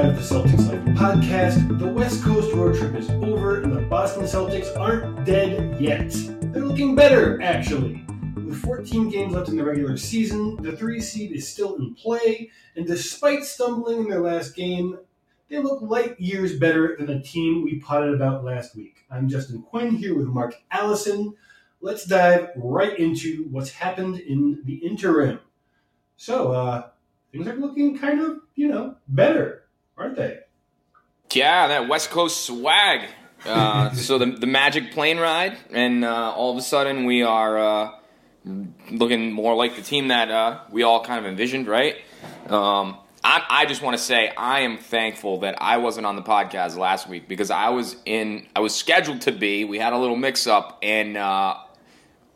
side of the Celtics Life podcast. The West Coast road trip is over, and the Boston Celtics aren't dead yet. They're looking better, actually. With 14 games left in the regular season, the three seed is still in play, and despite stumbling in their last game, they look light years better than the team we potted about last week. I'm Justin Quinn here with Mark Allison. Let's dive right into what's happened in the interim. So, uh, things are looking kind of, you know, better, aren't they? Yeah, that West Coast swag. Uh, so the the magic plane ride, and uh, all of a sudden we are uh, looking more like the team that uh, we all kind of envisioned, right? Um, I, I just want to say I am thankful that I wasn't on the podcast last week because I was in. I was scheduled to be. We had a little mix up, and uh,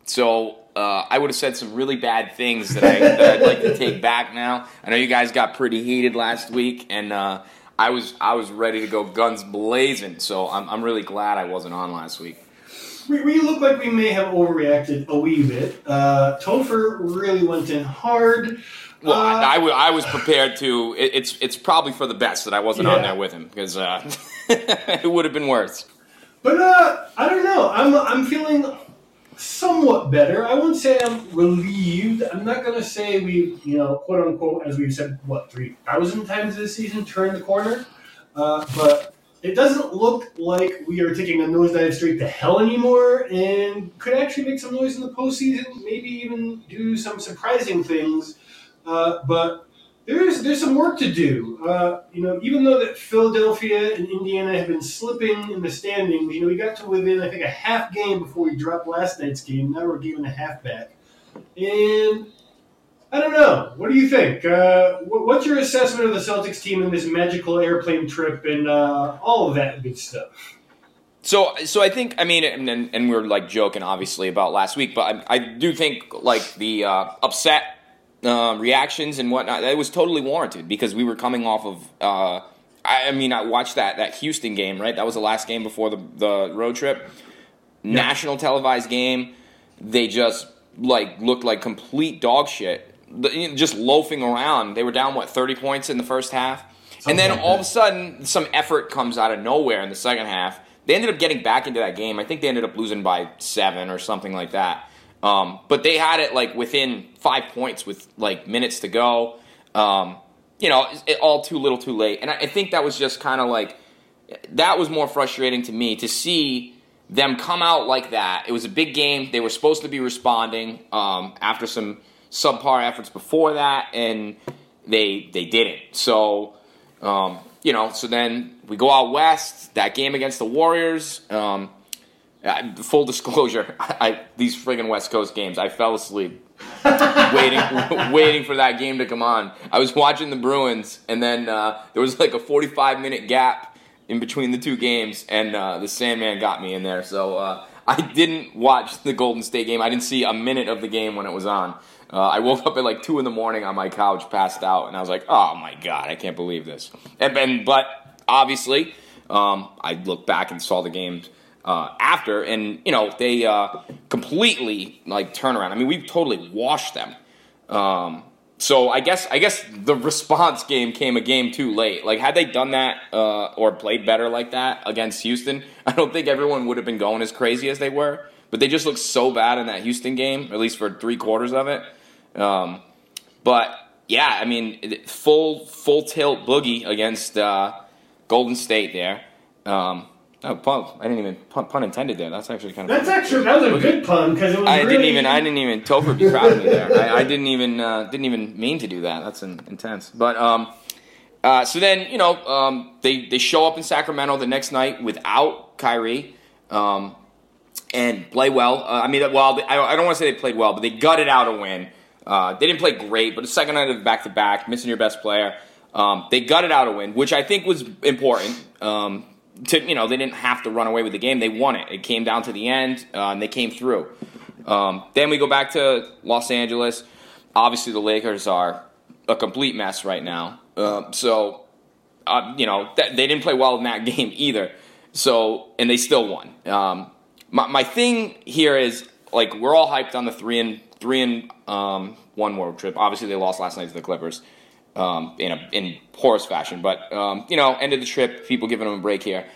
so uh, I would have said some really bad things that, I, that I'd like to take back now. I know you guys got pretty heated last week, and uh, I was I was ready to go guns blazing. So I'm, I'm really glad I wasn't on last week. We, we look like we may have overreacted a wee bit. Uh, Topher really went in hard. Well, Uh, I, I, w- I was prepared to. It, it's it's probably for the best that I wasn't on there with him because uh, it would have been worse. But uh, I don't know. I'm I'm feeling somewhat better. I won't say I'm relieved. I'm not gonna say we, you know, quote unquote, as we've said, what three thousand times this season, turned the corner. Uh, but it doesn't look like we are taking a nosedive straight to hell anymore, and could actually make some noise in the postseason. Maybe even do some surprising things. Uh, but there's there's some work to do. Uh, you know, even though that Philadelphia and Indiana have been slipping in the standings, you know, we got to within I think a half game before we dropped last night's game. Now we're giving a half back, and I don't know. What do you think? Uh, wh- what's your assessment of the Celtics team in this magical airplane trip and uh, all of that good stuff? So, so I think I mean, and, and, and we we're like joking obviously about last week, but I, I do think like the uh, upset uh, reactions and whatnot that was totally warranted because we were coming off of. Uh, I, I mean, I watched that that Houston game, right? That was the last game before the the road trip. National televised game. They just like looked like complete dog shit. The- you know, Just loafing around. They were down what thirty points in the first half, and then like all of a sudden some effort comes out of nowhere in the second half. They ended up getting back into that game. I think they ended up losing by seven or something like that. Um, but they had it like within five points with like minutes to go. Um, you know, it, all too little, too late. And I, I think that was just kind of like that was more frustrating to me to see them come out like that. It was a big game. They were supposed to be responding um, after some subpar efforts before that, and they they didn't. So um, you know, so then we go out west. That game against the Warriors. Um, full disclosure, I, these friggin' West Coast games, I fell asleep waiting waiting for that game to come on. I was watching the Bruins, and then uh, there was like a 45 minute gap in between the two games, and uh, the Sandman got me in there. So uh, I didn't watch the Golden State game. I didn't see a minute of the game when it was on. Uh, I woke up at like two in the morning on my couch, passed out, and I was like, "Oh my god, I can't believe this." And, and but obviously, um, I looked back and saw the games uh, after, and you know they uh, completely like turn around. I mean, we've totally washed them. Um, so I guess I guess the response game came a game too late. Like had they done that uh, or played better like that against Houston, I don't think everyone would have been going as crazy as they were. But they just looked so bad in that Houston game, at least for three quarters of it. Um, but yeah, I mean, full full tilt boogie against uh, Golden State there. Um, oh, pun, I didn't even pun, pun intended there. That's actually kind of. That's actually that was a good pun because it was. I really, didn't even. I didn't even. Topher would be proud of me there. I, I didn't even. Uh, didn't even mean to do that. That's in, intense. But um, uh, so then you know um, they they show up in Sacramento the next night without Kyrie. Um, and play well. Uh, I mean, well, I, I don't want to say they played well, but they gutted out a win. Uh, they didn't play great, but the second night of the back to back, missing your best player, um, they gutted out a win, which I think was important. Um, to you know, they didn't have to run away with the game; they won it. It came down to the end, uh, and they came through. Um, then we go back to Los Angeles. Obviously, the Lakers are a complete mess right now. Uh, so, uh, you know, th- they didn't play well in that game either. So, and they still won. Um, my, my thing here is like we're all hyped on the three and three and um, one world trip. Obviously, they lost last night to the Clippers. Um, in a in poorest fashion. But um, you know, end of the trip, people giving them a break here.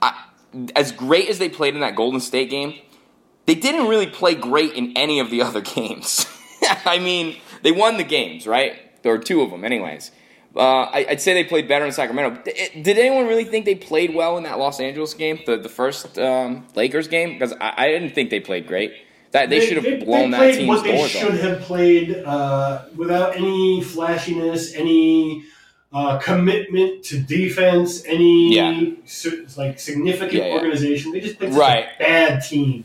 I, as great as they played in that Golden State game, they didn't really play great in any of the other games. I mean, they won the games, right? There were two of them, anyways. Uh, I, would say they played better in Sacramento. Did anyone really think they played well in that Los Angeles game, the the first um, Lakers game? Because I, I, didn't think they played great. That they, they should have blown they that team's what they should have played uh, without any flashiness, any uh, commitment to defense, any yeah. like significant yeah, yeah. organization. They just played right. a bad team.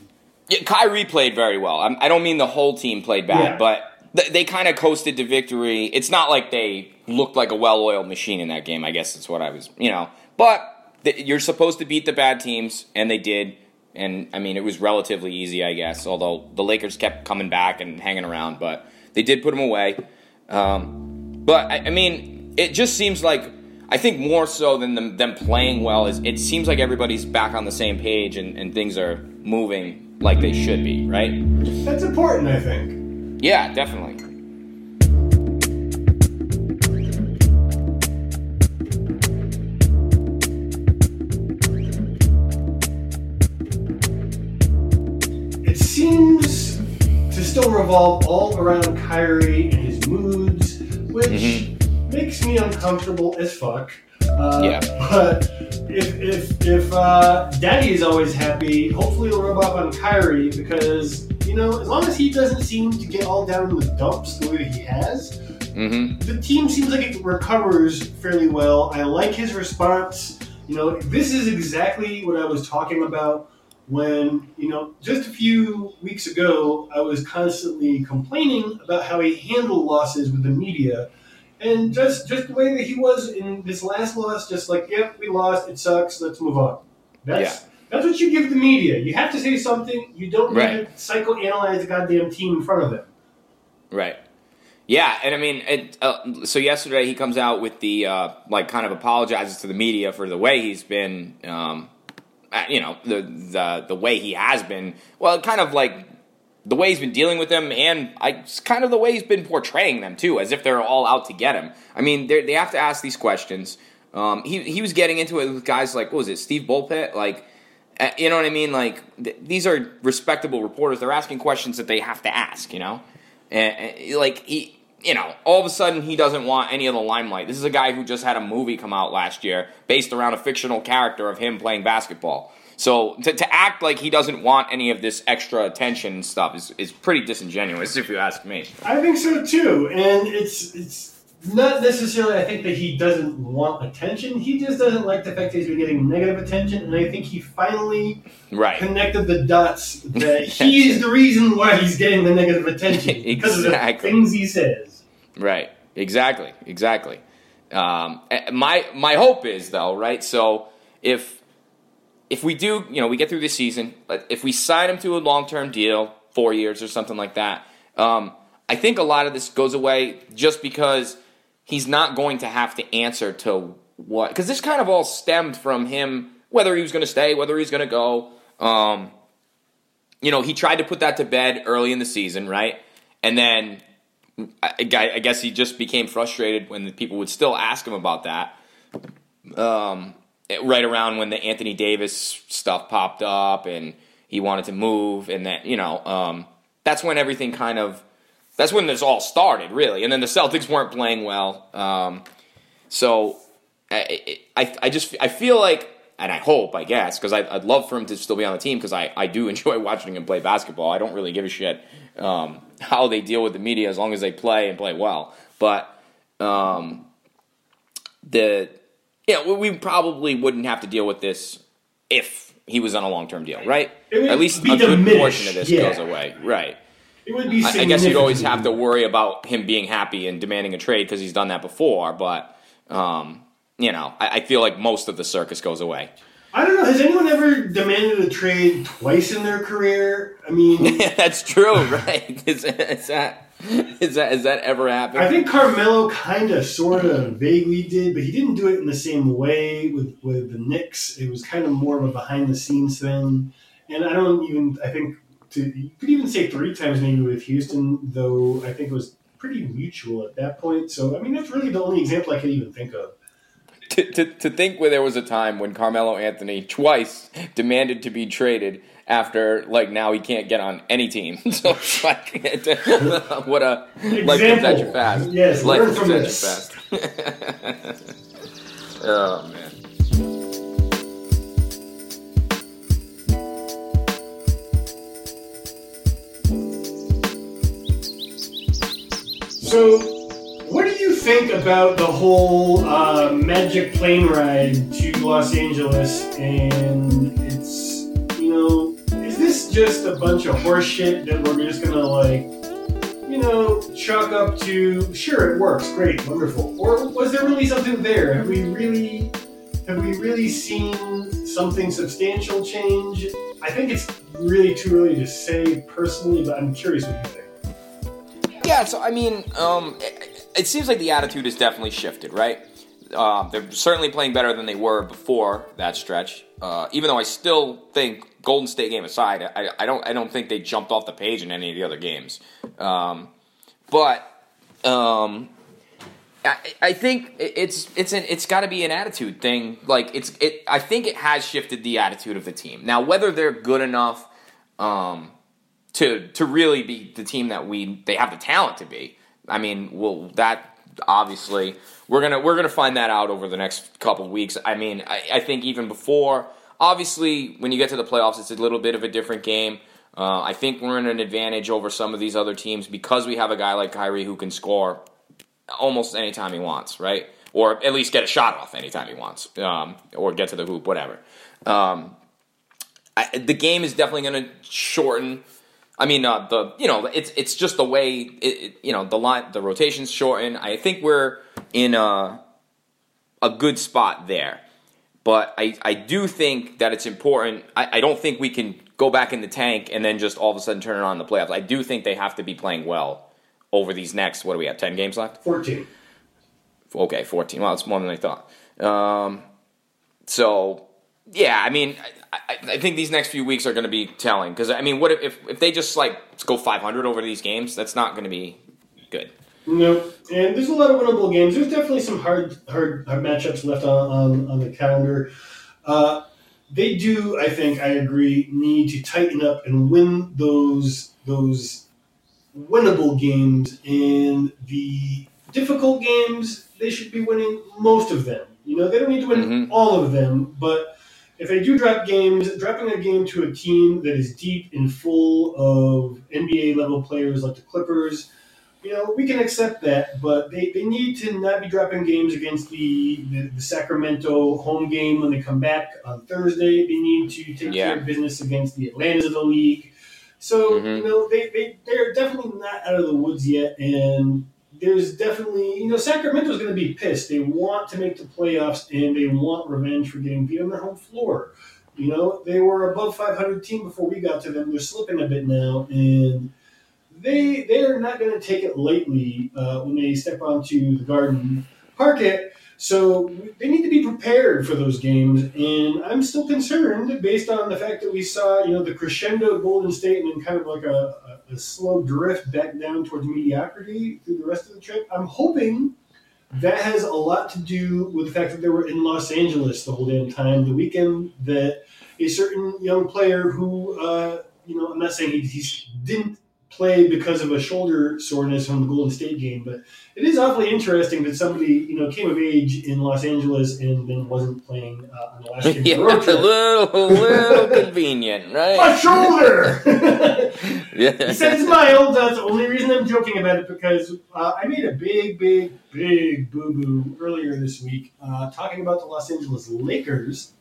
Yeah, Kyrie played very well. I'm, I do not mean the whole team played bad, but th- they kind of coasted to victory. It's not like they looked like a well-oiled machine in that game. I guess that's what I was, you know. But th- you're supposed to beat the bad teams, and they did and I mean it was relatively easy, I guess. Although the Lakers kept coming back and hanging around, but they did put them away. Um, but I, I, mean, it just seems like I think more so than them, them, playing well is it seems like everybody's back on the same page and, and things are moving like they should be, right? That's important, I think. Yeah, definitely. Revolve all around Kyrie and his moods, which mm-hmm. makes me uncomfortable as fuck. Uh, yeah. But if if if uh, Daddy is always happy, hopefully it'll rub off on Kyrie because you know as long as he doesn't seem to get all down in the dumps the way that he has, mm-hmm. the team seems like it recovers fairly well. I like his response. You know, this is exactly what I was talking about when, you know, just a few weeks ago, I was constantly complaining about how he handled losses with the media. And just, just the way that he was in this last loss, just like, yep, we lost, it sucks, let's move on. That's, yeah. that's what you give the media. You have to say something, you don't need right. to psychoanalyze the goddamn team in front of them. Right. Yeah, and I mean, it, uh, so yesterday he comes out with the uh, like kind of apologizes to the media for the way he's been um, you know the the the way he has been. Well, kind of like the way he's been dealing with them, and I kind of the way he's been portraying them too, as if they're all out to get him. I mean, they have to ask these questions. Um, he he was getting into it with guys like what was it, Steve Bulpett, like. Uh, you know what I mean? Like th- these are respectable reporters. They're asking questions that they have to ask. You know, and, and like he you know, all of a sudden he doesn't want any of the limelight. This is a guy who just had a movie come out last year based around a fictional character of him playing basketball. So to, to act like he doesn't want any of this extra attention and stuff is, is pretty disingenuous, if you ask me. I think so too, and it's it's not necessarily. I think that he doesn't want attention. He just doesn't like the fact that he's been getting negative attention, and I think he finally right. connected the dots that he is the reason why he's getting the negative attention because exactly. of the things he says. Right. Exactly. Exactly. Um, eh, my my hope is though, right? So if if we do, you know, we get through this season, but if we sign him to a long term deal, four years or something like that, um, I think a lot of this goes away just because he's not going to have to answer to what because this kind of all stemmed from him whether he was going to stay, whether he's going to go. Um, you know, he tried to put that to bed early in the season, right? And then I, I guess he just became frustrated when people would still ask him about that. Um, right around when the Anthony Davis stuff popped up and he wanted to move, and that you know, um, that's when everything kind of that's when this all started, really. And then the Celtics weren't playing well, um, so I, I, I just I feel like, and I hope, I guess, because I'd, I'd love for him to still be on the team because I, I do enjoy watching him play basketball. I don't really give a shit um, how they deal with the media as long as they play and play well. But um, the yeah, we probably wouldn't have to deal with this if he was on a long term deal, right? At least a good portion of this yeah. goes away, right? It would be. I, I guess you'd always have to worry about him being happy and demanding a trade because he's done that before. But um, you know, I, I feel like most of the circus goes away. I don't know. Has anyone ever demanded a trade twice in their career? I mean, that's true, right? Is, is that is that that ever happened? I think Carmelo kind of, sort of, vaguely did, but he didn't do it in the same way with with the Knicks. It was kind of more of a behind the scenes thing, and I don't even. I think to, you could even say three times maybe with Houston, though. I think it was pretty mutual at that point. So I mean, that's really the only example I can even think of. To, to, to think where there was a time when Carmelo Anthony twice demanded to be traded after like now he can't get on any team. so it's like what a life comes at you fast. Yes, life learn from this. fast. oh man. So, what do you think about the whole uh, Magic plane ride to Los Angeles? And it's, you know, is this just a bunch of horseshit that we're just gonna like, you know, chalk up to? Sure, it works, great, wonderful. Or was there really something there? Have we really, have we really seen something substantial change? I think it's really too early to say personally, but I'm curious what you think. Yeah, so I mean, um, it, it seems like the attitude has definitely shifted, right? Uh, they're certainly playing better than they were before that stretch. Uh, even though I still think Golden State game aside, I, I don't I don't think they jumped off the page in any of the other games. Um, but um, I, I think it's it's an it's got to be an attitude thing. Like it's it. I think it has shifted the attitude of the team. Now, whether they're good enough. Um, to to really be the team that we they have the talent to be. I mean, well, that obviously we're gonna we're gonna find that out over the next couple weeks. I mean, I, I think even before, obviously, when you get to the playoffs, it's a little bit of a different game. Uh, I think we're in an advantage over some of these other teams because we have a guy like Kyrie who can score almost anytime he wants, right? Or at least get a shot off anytime he wants, um, or get to the hoop, whatever. Um, I, the game is definitely going to shorten. I mean, uh, the you know, it's it's just the way it, it, you know the line, the rotations shorten. I think we're in a a good spot there, but I I do think that it's important. I, I don't think we can go back in the tank and then just all of a sudden turn it on in the playoffs. I do think they have to be playing well over these next. What do we have? Ten games left. 14. Okay, fourteen. Well, it's more than I thought. Um, so yeah, I mean, I, I, think these next few weeks are going to be telling because I mean, what if, if if they just like go 500 over these games? That's not going to be good. No, and there's a lot of winnable games. There's definitely some hard, hard, hard matchups left on, on, on the calendar. Uh, they do, I think, I agree, need to tighten up and win those those winnable games. And the difficult games, they should be winning most of them. You know, they don't need to win Mhm. all of them, but if they do drop games, dropping a game to a team that is deep and full of NBA level players like the Clippers, you know, we can accept that, but they, they need to not be dropping games against the, the, the Sacramento home game when they come back on Thursday. They need to take Yeah. care of business against the Atlantas of the league. So, Mhm. you know, they, they, they're definitely not out of the woods yet, and there's definitely, you know, Sacramento's going to be pissed. They want to make the playoffs, and they want revenge for getting beat on their home floor. You know, they were above 500 team before we got to them. They're slipping a bit now, and they they are not going to take it lightly uh, when they step onto the Garden parquet. So they need to be prepared for those games, and I'm still concerned based on the fact that we saw, you know, the crescendo of Golden State and then kind of like a, a, a slow drift back down towards mediocrity through the rest of the trip. I'm hoping that has a lot to do with the fact that they were in Los Angeles the whole damn time. The weekend that a certain young player who, uh, you know, I'm not saying he, he didn't play because of a shoulder soreness from the Golden State game, but it is awfully interesting that somebody, you know, came of age in Los Angeles and then wasn't playing uh, on the last game yeah, the a little, little convenient, right? My shoulder! Yeah. He said it's mild. That's the only reason I'm joking about it because uh, I made a big, big, big boo boo earlier this week uh, talking about the Los Angeles Lakers.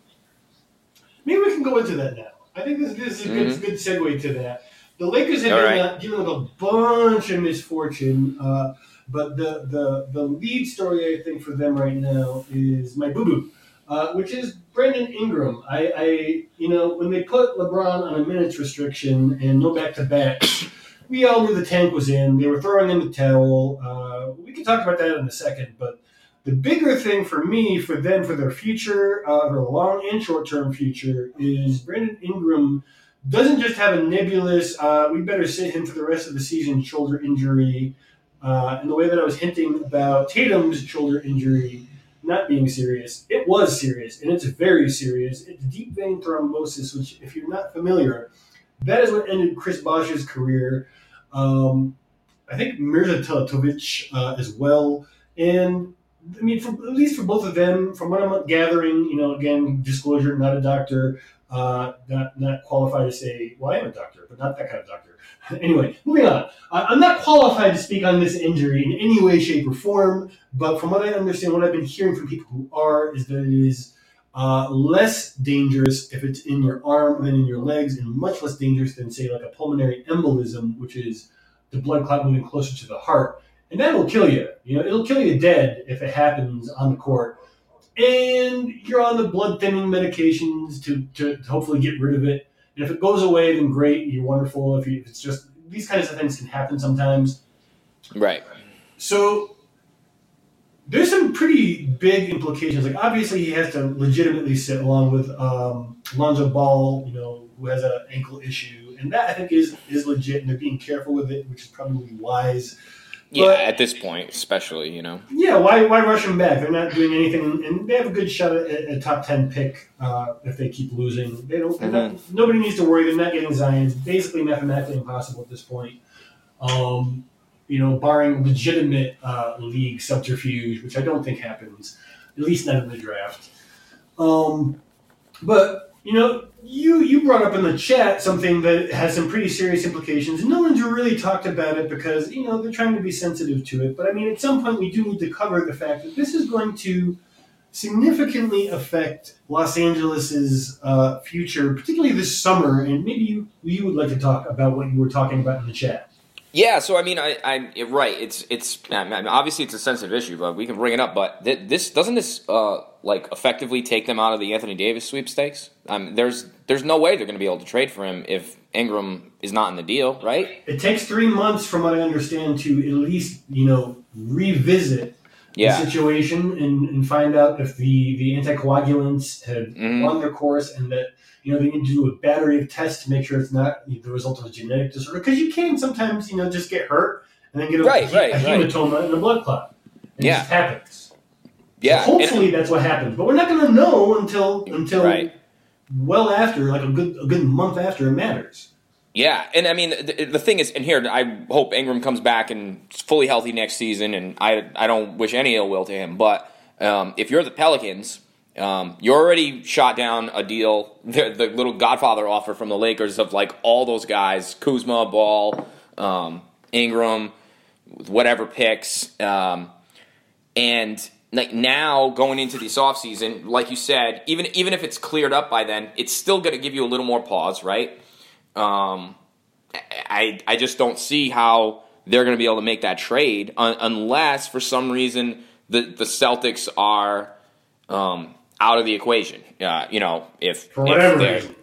Maybe we can go into that now. I think this, this is a good, good segue to that. The Lakers have All been right. uh, dealing with a bunch of misfortune, uh, but the, the, the lead story I think for them right now is my boo boo. Uh, which is Brandon Ingram. I, I, you know, when they put LeBron on a minutes restriction and no back to backs, we all knew the tank was in. They were throwing in the towel. Uh, we can talk about that in a second, but the bigger thing for me, for them, for their future, uh, their long and short term future, is Brandon Ingram doesn't just have a nebulous, uh, we better sit him for the rest of the season shoulder injury. uh, in the way that I was hinting about Tatum's shoulder injury not being serious, it was serious, and it's very serious. It's deep vein thrombosis, which, if you're not familiar, that is what ended Chris Bosh's career. Um, I think Mirza Teletovic uh, as well, and I mean, at least for both of them, from what I'm gathering, you know, again, disclosure, not a doctor, uh, not not qualified to say, well, I am a doctor, but not that kind of doctor. anyway, moving on. Uh, I'm not qualified to speak on this injury in any way, shape, or form, but from what I understand, what I've been hearing from people who are is that it is uh, less dangerous if it's in your arm than in your legs, and much less dangerous than, say, like a pulmonary embolism, which is the blood clot moving closer to the heart. And that will kill you. You know, it'll kill you dead if it happens on the court. And you're on the blood thinning medications to, to hopefully get rid of it. And if it goes away, then great, you're wonderful. If, you, if it's just these kinds of things can happen sometimes. Right. So there's some pretty big implications. Like obviously he has to legitimately sit along with um, Lonzo Ball, you know, who has an ankle issue, and that I think is is legit, and they're being careful with it, which is probably wise. Yeah, but, at this point, especially, you know. Yeah, why why rush them back? They're not doing anything, and they have a good shot at a top ten pick uh, if they keep losing. They don't. Mm-hmm. Not, nobody needs to worry. They're not getting Zion. It's basically mathematically impossible at this point. Um, you know, barring legitimate uh, league subterfuge, which I don't think happens, at least not in the draft. Um, but you know, you you brought up in the chat something that has some pretty serious implications. And no one's really talked about it because you know they're trying to be sensitive to it. But I mean, at some point, we do need to cover the fact that this is going to significantly affect Los Angeles's uh, future, particularly this summer. And maybe you you would like to talk about what you were talking about in the chat. Yeah, so I mean, I, I right. It's it's I mean, obviously it's a sensitive issue, but we can bring it up. But th- this doesn't this uh, like effectively take them out of the Anthony Davis sweepstakes. Um, there's there's no way they're going to be able to trade for him if Ingram is not in the deal, right? It takes three months, from what I understand, to at least you know revisit yeah. the situation and, and find out if the the anticoagulants have mm-hmm. run their course and that you know, they need to do a battery of tests to make sure it's not the result of a genetic disorder. Because you can sometimes, you know, just get hurt and then get a, right, a, right, a hematoma right. and a blood clot. It yeah. just happens. Yeah. So hopefully and, that's what happens. But we're not going to know until until right. well after, like a good a good month after it matters. Yeah, and I mean the, the, thing is, and here I hope Ingram comes back and fully healthy next season, and I I don't wish any ill will to him. But um, if you're the Pelicans, um, you already shot down a deal, the, the, little Godfather offer from the Lakers of like all those guys, Kuzma, Ball, um, Ingram, whatever picks, um, and like now going into this offseason, like you said, even even if it's cleared up by then, it's still going to give you a little more pause, right? Um, I I just don't see how they're going to be able to make that trade un- unless for some reason the the Celtics are um, out of the equation. Uh, you know, if, for whatever if.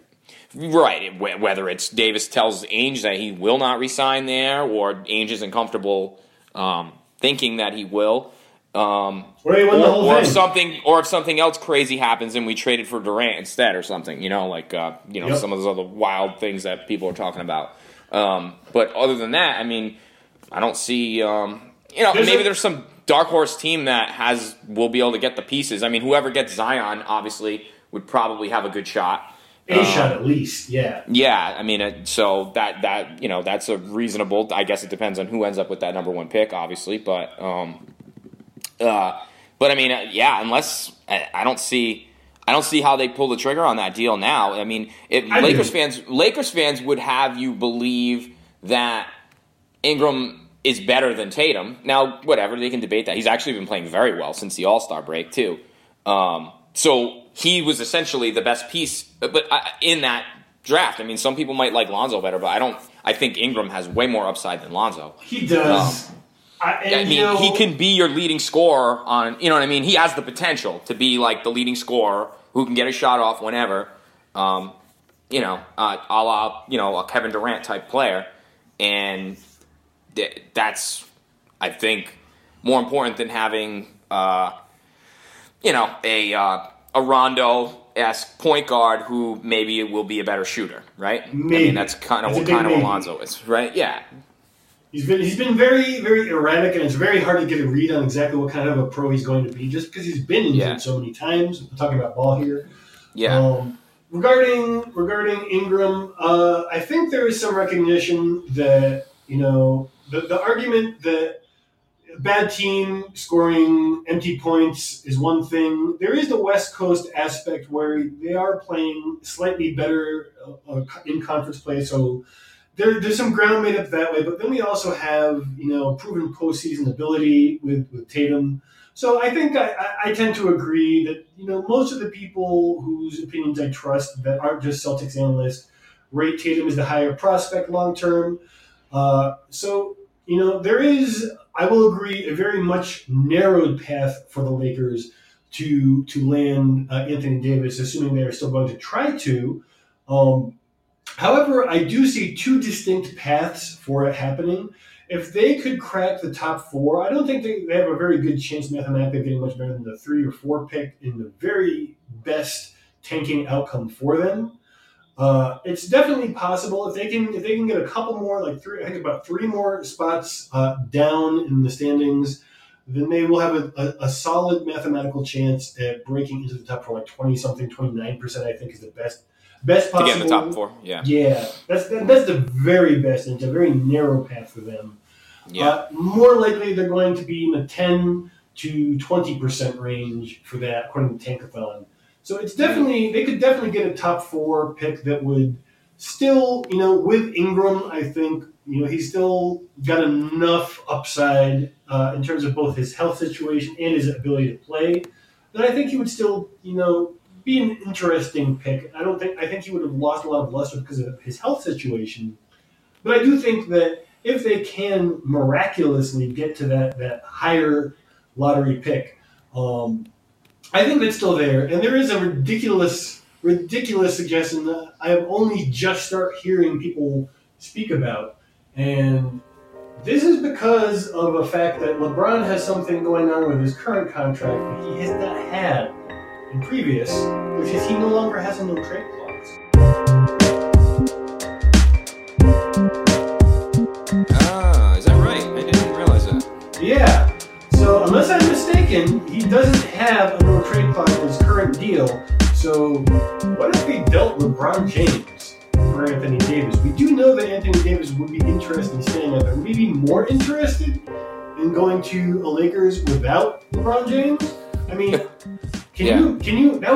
Right, whether it's Davis tells Ainge that he will not resign there, or Ainge isn't comfortable um, thinking that he will, um, or, or if something, or if something else crazy happens and we traded for Durant instead, or something, you know, like uh, you know yep. some of those other wild things that people are talking about. Um, but other than that, I mean, I don't see. Um, you know, there's maybe a, there's some dark horse team that has will be able to get the pieces. I mean, whoever gets Zion obviously would probably have a good shot. A um, shot at least, yeah. Yeah, I mean, uh, so that that you know that's a reasonable. I guess it depends on who ends up with that number one pick, obviously, but um, uh, but I mean, uh, yeah, unless I, I, don't see. I don't see how they pull the trigger on that deal now. I mean, if I Lakers do. fans, Lakers fans would have you believe that Ingram is better than Tatum. Now, whatever they can debate that. He's actually been playing very well since the All Star break too. Um, so he was essentially the best piece, but uh, in that draft. I mean, some people might like Lonzo better, but I don't. I think Ingram has way more upside than Lonzo. He does. Um, I, I, mean, know, he can be your leading scorer on. You know what I mean? He has the potential to be like the leading scorer who can get a shot off whenever. Um, you know, uh, a la you know a Kevin Durant type player, and that's I think more important than having uh, you know a uh, a Rondo esque point guard who maybe will be a better shooter, right? Maybe I mean, that's kind of what kind of Alonzo is, right? Yeah. He's been he's been very very erratic, and it's very hard to get a read on exactly what kind of a pro he's going to be, just because he's been injured Yeah. so many times. We're talking about ball here. Yeah. Um, regarding regarding Ingram, uh, I think there is some recognition that you know the, the argument that a bad team scoring empty points is one thing. There is the West Coast aspect where they are playing slightly better uh, uh, in conference play, so. There, there's some ground made up that way, but then we also have you know proven postseason ability with, with Tatum. So I think I, I, I tend to agree that you know most of the people whose opinions I trust that aren't just Celtics analysts rate Tatum as the higher prospect long term. Uh, so you know there is, I will agree, a very much narrowed path for the Lakers to to land uh, Anthony Davis, assuming they are still going to try to. Um, however, I do see two distinct paths for it happening if they could crack the top four, I don't think they, they have a very good chance mathematically of getting much better than the three or four pick in the very best tanking outcome for them. Uh, it's definitely possible if they can if they can get a couple more like three I think about three more spots uh, down in the standings, then they will have a, a, a solid mathematical chance at breaking into the top four like twenty something twenty nine percent I think is the best best possible to get in the top four. Yeah. yeah, that's that, that's the very best, and it's a very narrow path for them. Yeah. Uh, more likely, they're going to be in the ten to twenty percent range for that, according to Tankathon. So it's definitely they could definitely get a top four pick that would still, you know, with Ingram, I think you know he's still got enough upside uh, in terms of both his health situation and his ability to play that I think he would still, you know, be an interesting pick. I don't think I think he would have lost a lot of luster because of his health situation, but I do think that if they can miraculously get to that that higher lottery pick, um, I think that's still there. And there is a ridiculous ridiculous suggestion that I have only just start hearing people speak about, and this is because of a fact that LeBron has something going on with his current contract that he has not had in previous, which is he no longer has a no trade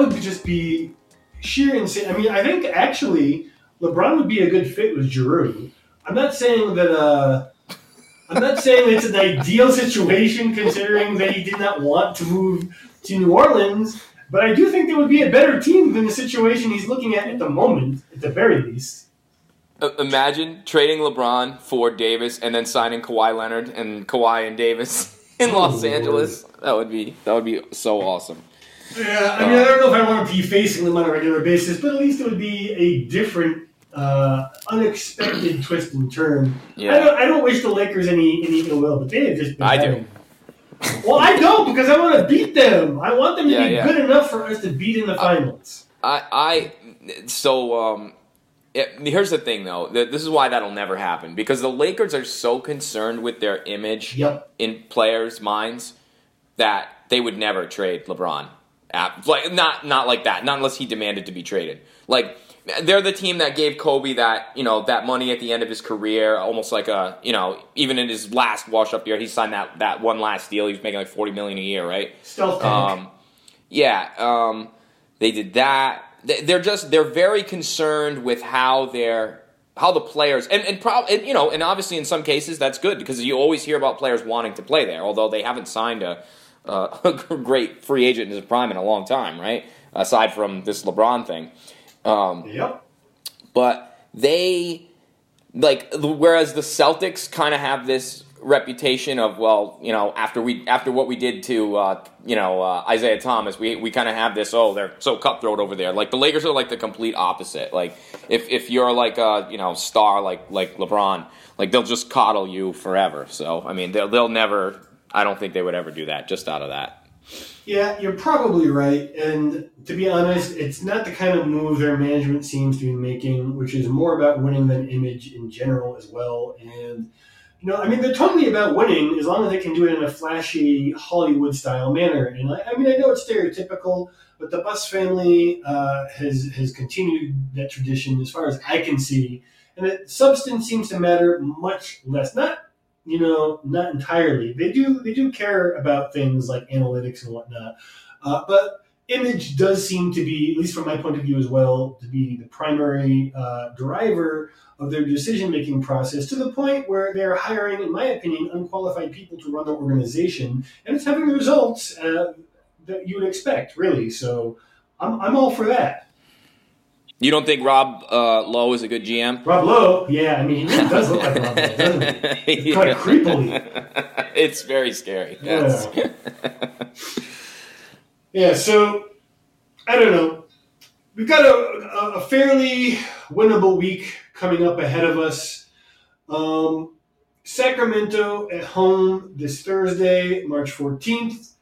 that would just be sheer insane. I mean, I think actually LeBron would be a good fit with Jrue. I'm not saying that. Uh, I'm not saying it's an ideal situation considering that he did not want to move to New Orleans, but I do think there would be a better team than the situation he's looking at at the moment, at the very least. Uh, imagine trading LeBron for Davis and then signing Kawhi Leonard and Kawhi and Davis in Los. Angeles. That would be that would be so awesome. Yeah, I mean, I don't know if I want to be facing them on a regular basis, but at least it would be a different, uh, unexpected twist and turn. Yeah. I don't, I don't wish the Lakers any any ill will, but they have just been I do. Well, I don't because I want to beat them. I want them to Yeah, be yeah. good enough for us to beat in the finals. I, I, so um, it, here's the thing though. Th- This is why that'll never happen because the Lakers are so concerned with their image Yep. in players' minds that they would never trade LeBron. At, like not not like that. Not unless he demanded to be traded. Like they're the team that gave Kobe that you know that money at the end of his career, almost like a you know even in his last wash up year, he signed that that one last deal. He was making like forty million a year, right? Tank. Um, yeah, um, they did that. They- They're just they're very concerned with how they're how the players and and, prob- and you know and obviously in some cases that's good because you always hear about players wanting to play there, although they haven't signed a, uh, a great free agent in his prime in a long time, right? Aside from this LeBron thing. Um, yep. but they like whereas the Celtics kind of have this reputation of well you know after we after what we did to uh, you know uh, Isaiah Thomas we we kind of have this oh they're so cutthroat over there like the Lakers are like the complete opposite like if if you're like a you know star like like LeBron like they'll just coddle you forever so I mean they'll they'll never I don't think they would ever do that just out of that Yeah, you're probably right. And to be honest, it's not the kind of move their management seems to be making, which is more about winning than image in general as well. And you know, I mean, they're totally about winning as long as they can do it in a flashy Hollywood style manner. And I, I mean, I know it's stereotypical, but the Buss family uh, has has continued that tradition as far as I can see, and it, substance seems to matter much less. Not you know, not entirely. They do they do care about things like analytics and whatnot, uh, but image does seem to be, at least from my point of view as well, to be the primary uh, driver of their decision making process to the point where they're hiring, in my opinion, unqualified people to run the organization, and it's having the results uh, that you would expect, really. So I'm, I'm all for that. You don't think Rob uh, Lowe is a good GM? Rob Lowe, yeah, I mean, he really does look like Rob Lowe, doesn't he? It's kind of creepily. It's very scary. Yes. Yeah. yeah, so I don't know. We've got a, a, a fairly winnable week coming up ahead of us. Um, Sacramento at home this Thursday, March 14th.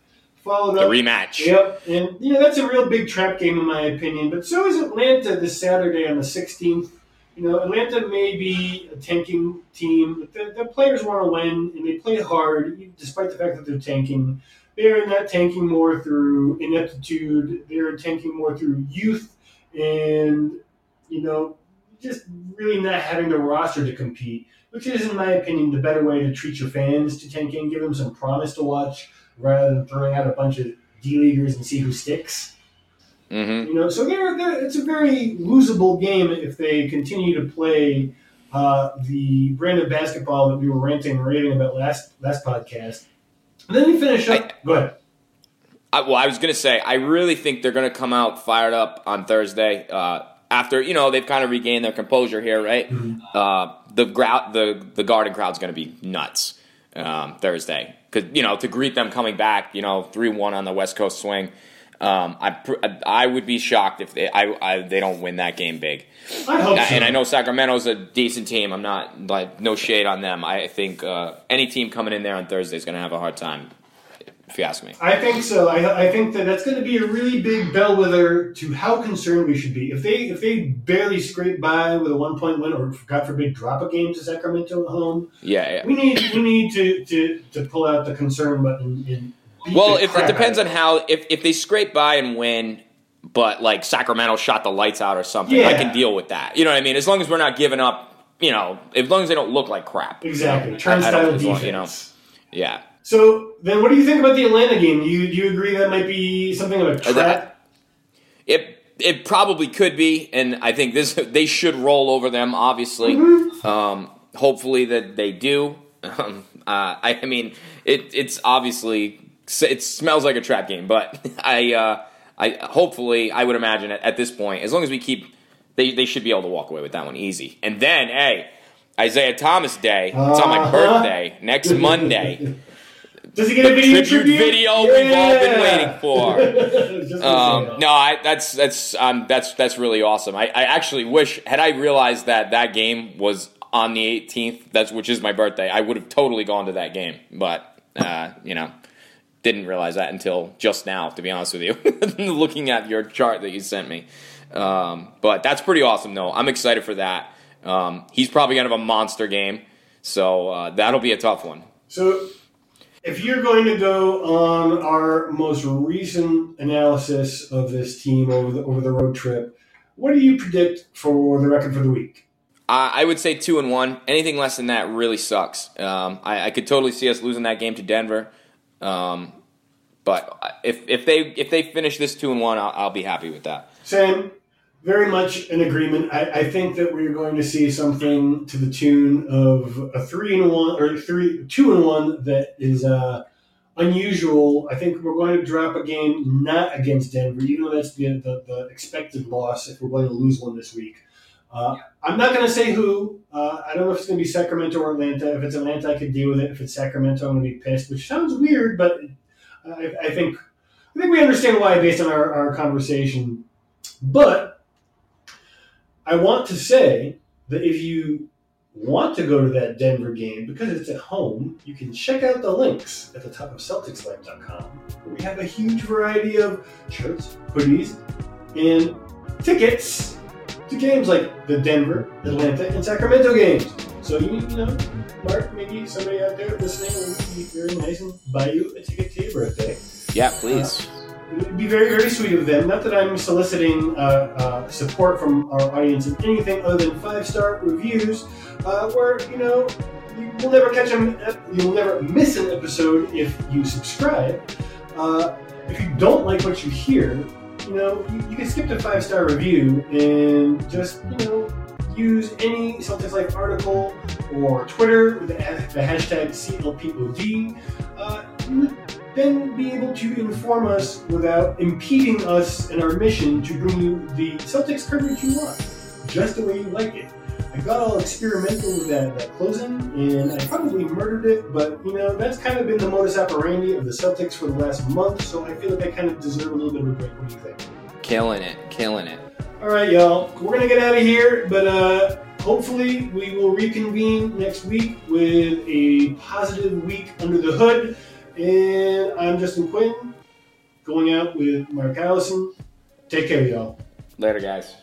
Followed the up. rematch. Yep, and you know that's a real big trap game in my opinion. But so is Atlanta this Saturday on the 16th. You know, Atlanta may be a tanking team, but the, the players want to win and they play hard, despite the fact that they're tanking. They're not tanking more through ineptitude. They're tanking more through youth and you know just really not having the roster to compete, which is, in my opinion, the better way to treat your fans to tank in, give them some promise to watch rather than throwing out a bunch of D leaguers and see who sticks. hmm You know, so they're, they're, it's a very losable game if they continue to play uh, the brand of basketball that we were ranting and raving about last last podcast. And then we finish up. go ahead. I, well, I was going to say, I really think they're going to come out fired up on Thursday. Uh, after you know they've kind of regained their composure here, right? Uh, the grou- the the Garden crowd's going to be nuts um, Thursday because you know to greet them coming back, you know three one on the West Coast swing. Um, I I would be shocked if they I, I they don't win that game big. I hope so. And I know Sacramento's a decent team. I'm not like no shade on them. I think uh, any team coming in there on Thursday is going to have a hard time, if you ask me. I think so. I, I think that that's going to be a really big bellwether to how concerned we should be. If they if they barely scrape by with a one point win, or God forbid drop a game to Sacramento at home, Yeah, yeah. we need we need to, to, to pull out the concern button. And Well, if, it depends on how if if they scrape by and win, but like Sacramento shot the lights out or something, I can deal with that. You know what I mean? As long as we're not giving up. You know, as long as they don't look like crap. exactly turnstile defense. You know, yeah. So then, what do you think about the Atlanta game? Do you do you agree that might be something of a Uh, trap? It it probably could be, and I think this they should roll over them. Obviously, Mm-hmm. um, hopefully that they do. Um, uh, I, I mean, it it's obviously it smells like a trap game, but I uh, I hopefully I would imagine at, at this point, as long as we keep, they they should be able to walk away with that one easy. And then, hey, Isaiah Thomas Day. It's on my Uh-huh. birthday next Monday. Does he get a video Tribute video we've all been waiting for. Just gonna say Um, no, I, that's that's um, that's that's really awesome. I, I actually wish had I realized that that game was on the 18th, that's which is my birthday, I would have totally gone to that game. But uh, you know, didn't realize that until just now. To be honest with you, looking at your chart that you sent me. Um, but that's pretty awesome, though. I'm excited for that. Um, he's probably gonna have a monster game, so uh, that'll be a tough one. So, if you're going to go on our most recent analysis of this team over the over the road trip, what do you predict for the record for the week? Uh, I would say two and one. Anything less than that really sucks. Um, I, I could totally see us losing that game to Denver. Um, but if if they if they finish this two and one, I'll, I'll be happy with that. Sam, very much in agreement. I, I think that we're going to see something to the tune of a three and one or three two and one that is uh, unusual. I think we're going to drop a game not against Denver, even though that's the, the, the expected loss if we're going to lose one this week. Uh, I'm not going to say who. Uh, I don't know if it's going to be Sacramento or Atlanta. If it's Atlanta, I could deal with it. If it's Sacramento, I'm going to be pissed, which sounds weird, but I, I think I think we understand why based on our, our conversation. But I want to say that if you want to go to that Denver game because it's at home, you can check out the links at the top of CelticsLife.com where we have a huge variety of shirts, hoodies, and tickets to games like the Denver, Atlanta, and Sacramento games. So you, you know, Mark, maybe somebody out there listening will be very nice and buy you a ticket to your birthday. Yeah, please. It would be very, very sweet of them. Not that I'm soliciting uh, uh, support from our audience in anything other than five star reviews, uh, where you know you will never catch them. You'll never miss an episode if you subscribe. Uh, if you don't like what you hear, you know you, you can skip the five star review and just you know use any Celtics Life article or Twitter with the, the hashtag CLPOD. Then be able to inform us without impeding us in our mission to bring you the Celtics coverage you want, just the way you like it. I got all experimental with that, that closing, and I probably murdered it, but you know, that's kind of been the modus operandi of the Celtics for the last month, so I feel like I kind of deserve a little bit of a break. What do you think? Killing it, killing it. All right, y'all. We're gonna get out of here, but uh, hopefully we will reconvene next week with a positive week under the hood. And I'm Justin Quinn, going out with Mark Allison. Take care, y'all. Later, guys.